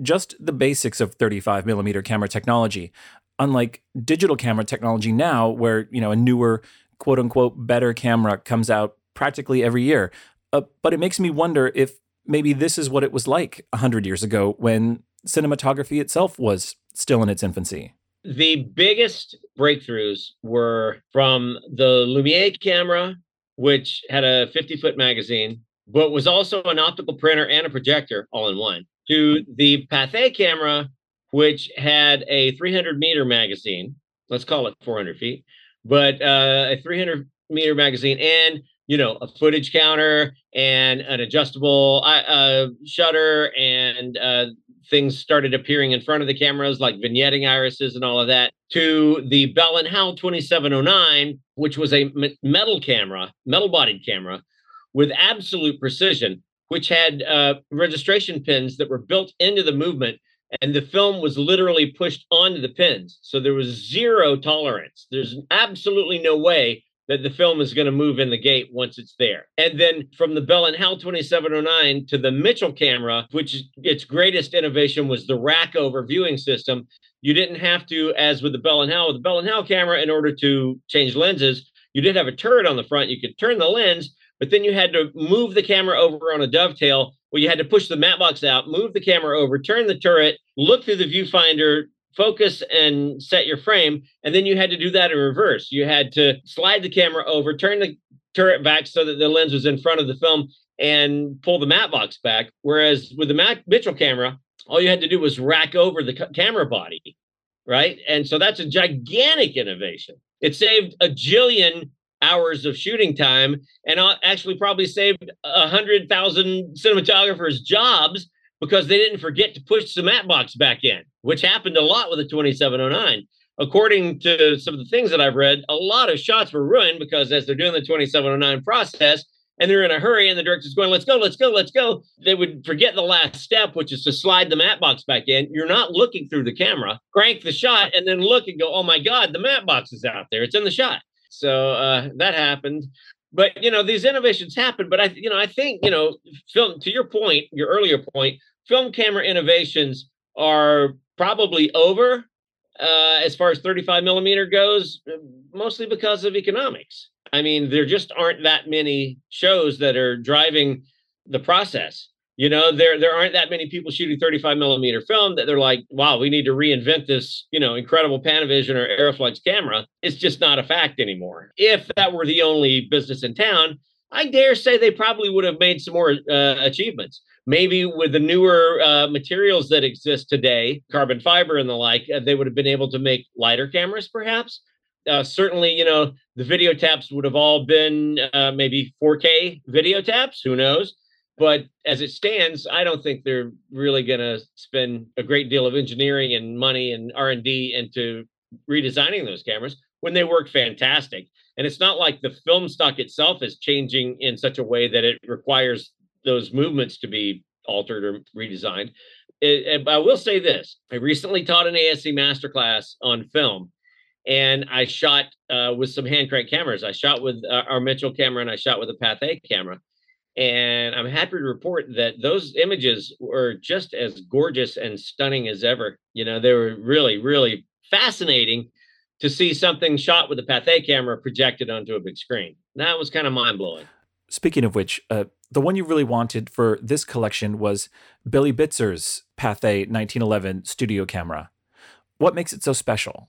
just the basics of 35 millimeter camera technology. Unlike digital camera technology now, where you know a newer quote unquote better camera comes out practically every year. Uh, but it makes me wonder if maybe this is what it was like 100 years ago when cinematography itself was still in its infancy. The biggest breakthroughs were from the Lumiere camera which had a 50 foot magazine, but was also an optical printer and a projector all in one, to the Pathé camera, which had a 300 meter magazine. Let's call it 400 feet, but uh, a 300 meter magazine and you know a footage counter and an adjustable uh, shutter and uh, things started appearing in front of the cameras like vignetting irises and all of that to the Bell and Howell 2709 which was a metal camera metal bodied camera with absolute precision which had uh, registration pins that were built into the movement and the film was literally pushed onto the pins so there was zero tolerance there's absolutely no way that the film is going to move in the gate once it's there. And then from the Bell and Howell 2709 to the Mitchell camera, which its greatest innovation was the rack over viewing system. You didn't have to, as with the Bell and Howell, the Bell and Howell camera, in order to change lenses, you did have a turret on the front. You could turn the lens, but then you had to move the camera over on a dovetail. where you had to push the matte box out, move the camera over, turn the turret, look through the viewfinder, focus and set your frame. And then you had to do that in reverse. You had to slide the camera over, turn the turret back so that the lens was in front of the film and pull the matte box back. Whereas with the Mac Mitchell camera, all you had to do was rack over the camera body, right? And so that's a gigantic innovation. It saved a jillion hours of shooting time and uh, actually probably saved a hundred thousand cinematographers jobs because they didn't forget to push the matte box back in, which happened a lot with the 2709. According to some of the things that I've read, a lot of shots were ruined because as they're doing the 2709 process and they're in a hurry and the director's going, let's go, let's go, let's go, they would forget the last step, which is to slide the matte box back in. You're not looking through the camera, crank the shot, and then look and go, oh my God, the matte box is out there. It's in the shot. So uh, that happened. But you know these innovations happen but i you know i think you know film to your point your earlier point film camera innovations are probably over uh, as far as 35 millimeter goes mostly because of economics. I mean there just aren't that many shows that are driving the process you know there there aren't that many people shooting 35 millimeter film that they're like wow we need to reinvent this you know incredible panavision or arriflex camera it's just not a fact anymore if that were the only business in town i dare say they probably would have made some more uh, achievements maybe with the newer uh, materials that exist today carbon fiber and the like uh, they would have been able to make lighter cameras perhaps uh, certainly, you know, the video taps would have all been uh, maybe 4K video taps. Who knows? But as it stands, I don't think they're really going to spend a great deal of engineering and money and R and D into redesigning those cameras when they work fantastic. And it's not like the film stock itself is changing in such a way that it requires those movements to be altered or redesigned. it, I will say this: I recently taught an ASC masterclass on film, and I shot uh, with some hand crank cameras. I shot with uh, our Mitchell camera, and I shot with a Pathé camera. And I'm happy to report that those images were just as gorgeous and stunning as ever. You know, they were really, really fascinating to see something shot with a Pathé camera projected onto a big screen. That was kind of mind blowing. Speaking of which, uh, the one you really wanted for this collection was Billy Bitzer's Pathé 1911 studio camera. What makes it so special?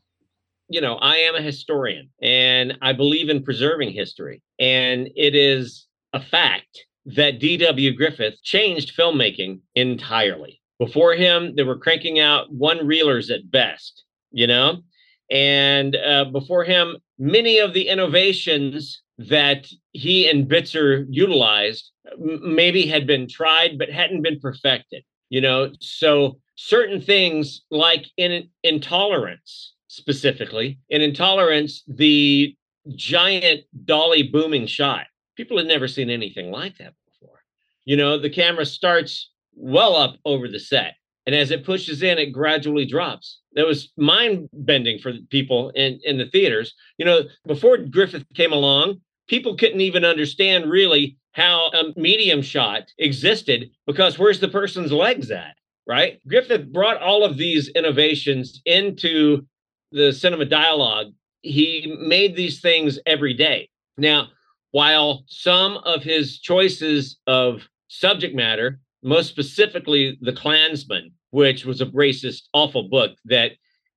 You know, I am a historian and I believe in preserving history. And it is a fact that D.W. Griffith changed filmmaking entirely. Before him, they were cranking out one reelers at best, you know? And uh, before him, many of the innovations that he and Bitzer utilized maybe had been tried but hadn't been perfected. You know, so certain things like in intolerance specifically, in intolerance, the giant dolly booming shot. People had never seen anything like that. You know, the camera starts well up over the set. And as it pushes in, it gradually drops. That was mind bending for people in, in the theaters. You know, before Griffith came along, people couldn't even understand really how a medium shot existed because where's the person's legs at, right? Griffith brought all of these innovations into the cinema dialogue. He made these things every day. Now, while some of his choices of subject matter, most specifically The Clansman, which was a racist, awful book that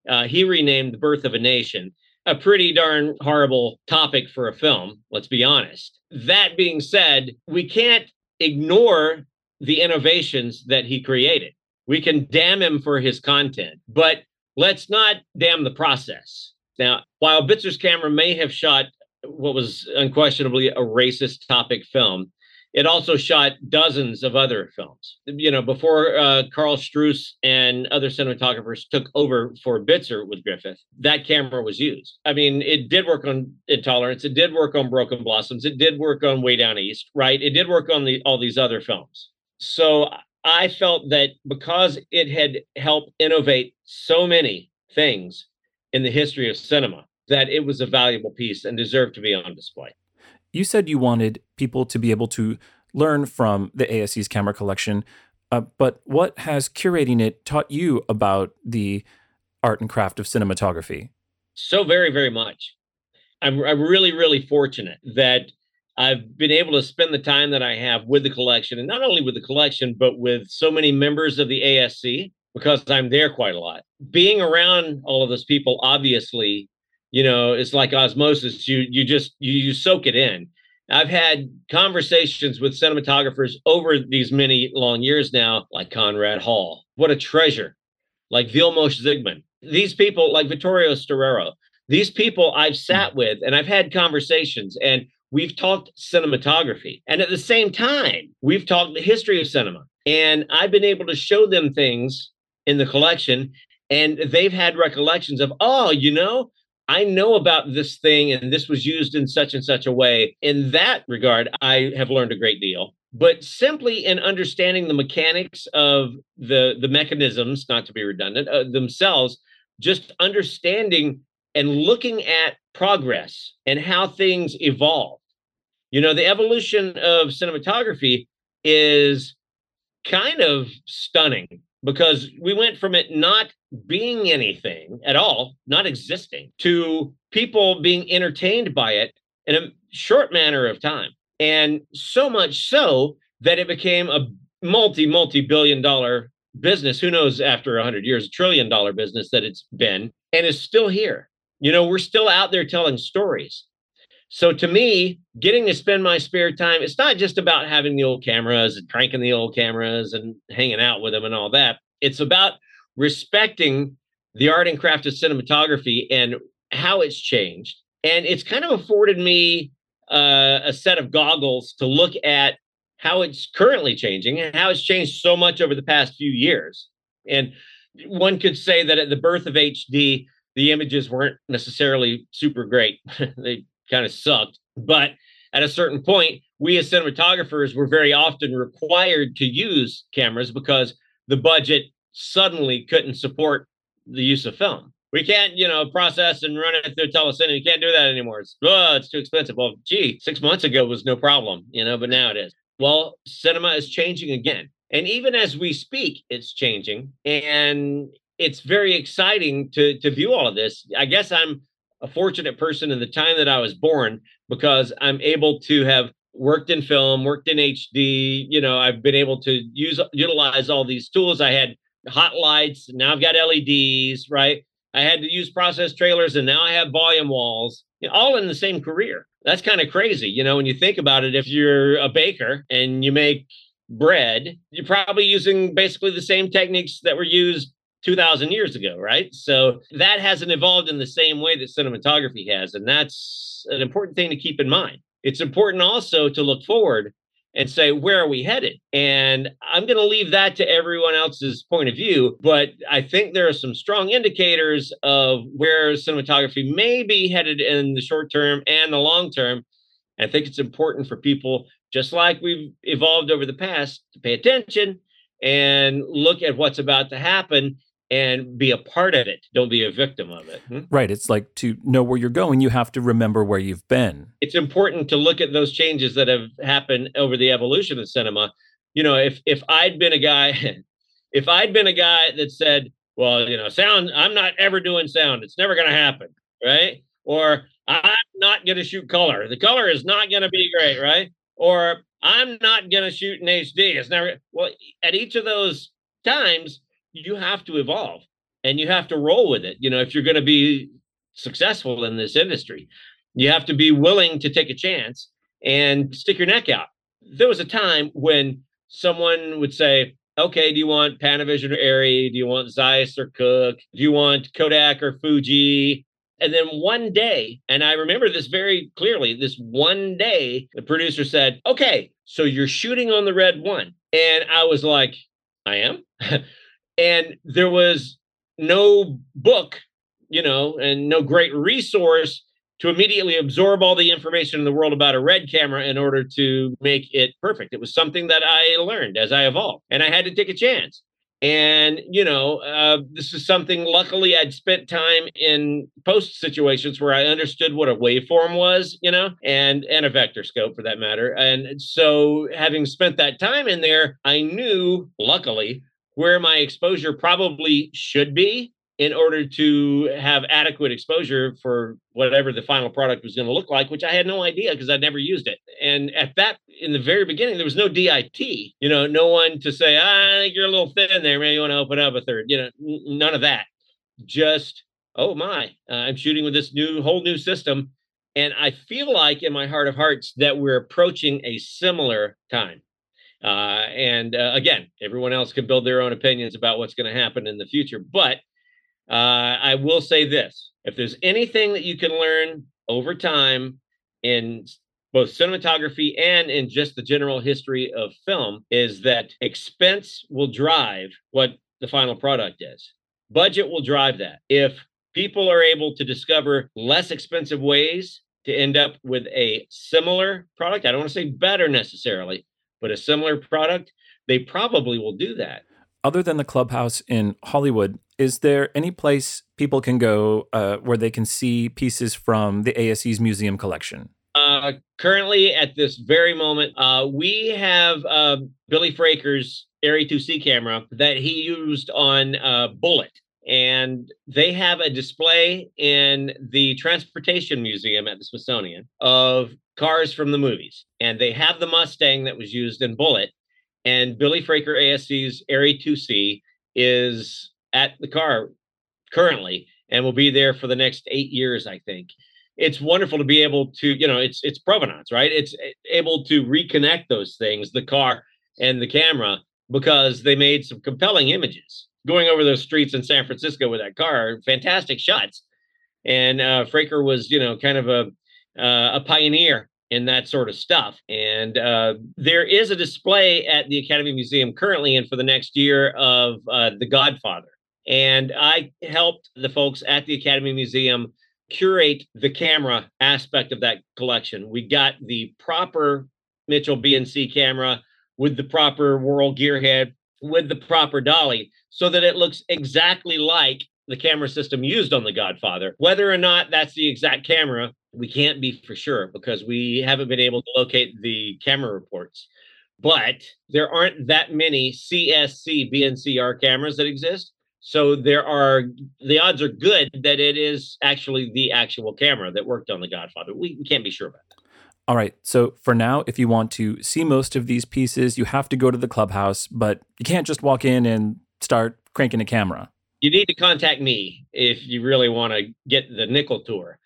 uh, he renamed The Birth of a Nation, a pretty darn horrible topic for a film, let's be honest. That being said, we can't ignore the innovations that he created. We can damn him for his content, but let's not damn the process. Now, while Bitzer's camera may have shot what was unquestionably a racist topic film, it also shot dozens of other films. You know, before uh, Karl Struss and other cinematographers took over for Bitzer with Griffith, that camera was used. I mean, it did work on Intolerance. It did work on Broken Blossoms. It did work on Way Down East, right? It did work on the all these other films. So I felt that because it had helped innovate so many things in the history of cinema, that it was a valuable piece and deserved to be on display you said you wanted people to be able to learn from the ASC's camera collection, uh, but what has curating it taught you about the art and craft of cinematography? So very, very much. I'm, I'm really, really fortunate that I've been able to spend the time that I have with the collection, and not only with the collection, but with so many members of the ASC because I'm there quite a lot. Being around all of those people obviously you know it's like osmosis. You you just you, you soak it in. I've had conversations with cinematographers over these many long years now like conrad hall. What a treasure. Like vilmos zsigmond. These people like vittorio storaro. These people i've hmm. sat with and i've had conversations and we've talked cinematography. And at the same time we've talked the history of cinema. And i've been able to show them things in the collection and they've had recollections of oh you know I know about this thing and this was used in such and such a way. In that regard, I have learned a great deal. But simply in understanding the mechanics of the the mechanisms, not to be redundant, uh, themselves, just understanding and looking at progress and how things evolve. You know, the evolution of cinematography is kind of stunning because we went from it not being anything at all, not existing, to people being entertained by it in a short manner of time. And so much so that it became a multi, multi billion dollar business. Who knows after 100 years, a trillion dollar business that it's been and is still here. You know, we're still out there telling stories. So to me, getting to spend my spare time, it's not just about having the old cameras and cranking the old cameras and hanging out with them and all that. It's about respecting the art and craft of cinematography and how it's changed. And it's kind of afforded me uh, a set of goggles to look at how it's currently changing and how it's changed so much over the past few years. And one could say that at the birth of HD, the images weren't necessarily super great. they kind of sucked. But at a certain point, we as cinematographers were very often required to use cameras because the budget suddenly couldn't support the use of film. We can't, you know, process and run it through telecine. You can't do that anymore. It's, oh, it's too expensive. Well, gee, six months ago was no problem, you know, but now it is. Well, cinema is changing again. And even as we speak, it's changing. And it's very exciting to to view all of this. I guess I'm a fortunate person in the time that I was born because I'm able to have worked in film, worked in HD. You know, I've been able to use utilize all these tools. I had hot lights, now I've got LEDs, right? I had to use process trailers, and now I have volume walls, you know, all in the same career. That's kind of crazy, you know, when you think about it. If you're a baker and you make bread, you're probably using basically the same techniques that were used 2000 years ago, right? So that hasn't evolved in the same way that cinematography has. And that's an important thing to keep in mind. It's important also to look forward and say, where are we headed? And I'm going to leave that to everyone else's point of view. But I think there are some strong indicators of where cinematography may be headed in the short term and the long term. And I think it's important for people, just like we've evolved over the past, to pay attention and look at what's about to happen and be a part of it. Don't be a victim of it. Hmm? Right. It's like to know where you're going, you have to remember where you've been. It's important to look at those changes that have happened over the evolution of cinema. You know, if if I'd been a guy, if I'd been a guy that said, well, you know, sound, I'm not ever doing sound. It's never going to happen, right? Or I'm not going to shoot color. The color is not going to be great, right? Or I'm not going to shoot in HD. It's never well. At each of those times, you have to evolve and you have to roll with it. You know, if you're going to be successful in this industry, you have to be willing to take a chance and stick your neck out. There was a time when someone would say, okay, do you want Panavision or Arri? Do you want Zeiss or Cooke? Do you want Kodak or Fuji? And then one day, and I remember this very clearly, this one day, the producer said, okay, so you're shooting on the red one. And I was like, I am. and there was no book, you know, and no great resource to immediately absorb all the information in the world about a red camera in order to make it perfect. It was something that I learned as I evolved, and I had to take a chance. And you know, uh, this is something. Luckily, I'd spent time in post situations where I understood what a waveform was, you know, and and a vector scope for that matter. And so, having spent that time in there, I knew, luckily, where my exposure probably should be in order to have adequate exposure for whatever the final product was going to look like, which I had no idea because I'd never used it. And at that, in the very beginning, there was no DIT, you know, no one to say, ah, I think you're a little thin there. Maybe you want to open up a third, you know, n- none of that. Just, oh my, uh, I'm shooting with this new, whole new system. And I feel like in my heart of hearts that we're approaching a similar time. Uh, and uh, again, everyone else can build their own opinions about what's going to happen in the future. But uh, I will say this if there's anything that you can learn over time in both cinematography and in just the general history of film, is that expense will drive what the final product is. Budget will drive that. If people are able to discover less expensive ways to end up with a similar product, I don't want to say better necessarily, but a similar product, they probably will do that. Other than the clubhouse in Hollywood, is there any place people can go uh, where they can see pieces from the ASC's museum collection? Uh, currently, at this very moment, uh, we have uh, Billy Fraker's Arri 2C camera that he used on uh, Bullitt. And they have a display in the Transportation Museum at the Smithsonian of cars from the movies. And they have the Mustang that was used in Bullitt. And Billy Fraker ASC's Arri 2C is at the car currently and will be there for the next eight years, I think. It's wonderful to be able to, you know, it's it's provenance, right? It's able to reconnect those things, the car and the camera, because they made some compelling images. Going over those streets in San Francisco with that car, fantastic shots. And uh, Fraker was, you know, kind of a uh, a pioneer in that sort of stuff. And uh, there is a display at the Academy Museum currently and for the next year of uh, The Godfather. And I helped the folks at the Academy Museum curate the camera aspect of that collection. We got the proper Mitchell BNC camera with the proper Worrall gearhead with the proper dolly so that it looks exactly like the camera system used on The Godfather. Whether or not that's the exact camera, we can't be for sure because we haven't been able to locate the camera reports. But there aren't that many CSC BNCR cameras that exist. So there are the odds are good that it is actually the actual camera that worked on The Godfather. We, we can't be sure about that. All right. So for now, if you want to see most of these pieces, you have to go to the clubhouse, but you can't just walk in and start cranking a camera. You need to contact me if you really want to get the nickel tour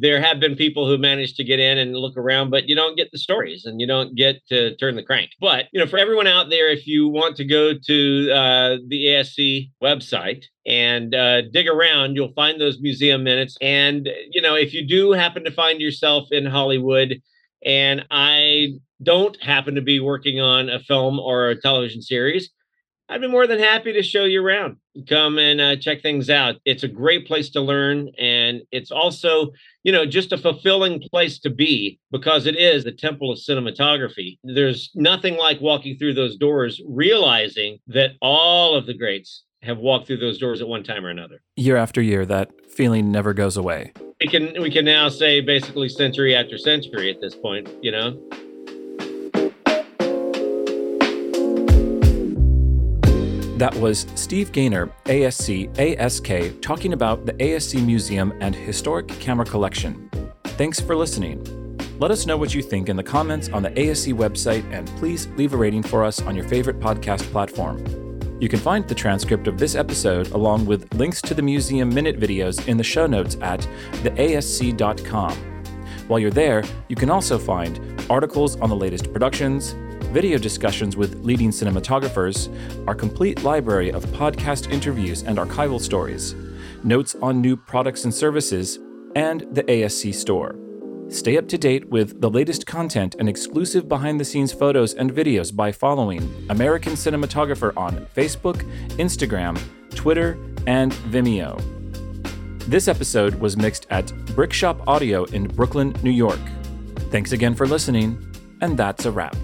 there have been people who managed to get in and look around, but you don't get the stories and you don't get to turn the crank. But you know, for everyone out there, if you want to go to uh, the ASC website and uh, dig around, you'll find those museum minutes. And you know, if you do happen to find yourself in Hollywood, and I don't happen to be working on a film or a television series, I'd be more than happy to show you around. Come and uh, check things out. It's a great place to learn. And it's also, you know, just a fulfilling place to be because it is the temple of cinematography. There's nothing like walking through those doors, realizing that all of the greats have walked through those doors at one time or another. Year after year, that feeling never goes away. We can we can now say basically century after century at this point, you know. That was Steve Gainer, ASC ASK, talking about the ASC Museum and Historic Camera Collection. Thanks for listening. Let us know what you think in the comments on the ASC website and please leave a rating for us on your favorite podcast platform. You can find the transcript of this episode along with links to the museum minute videos in the show notes at theasc.com. While you're there, you can also find articles on the latest productions, video discussions with leading cinematographers, our complete library of podcast interviews and archival stories, notes on new products and services, and the ASC store. Stay up to date with the latest content and exclusive behind the scenes photos and videos by following American Cinematographer on Facebook, Instagram, Twitter, and Vimeo. This episode was mixed at Brickshop Audio in Brooklyn, New York. Thanks again for listening, and that's a wrap.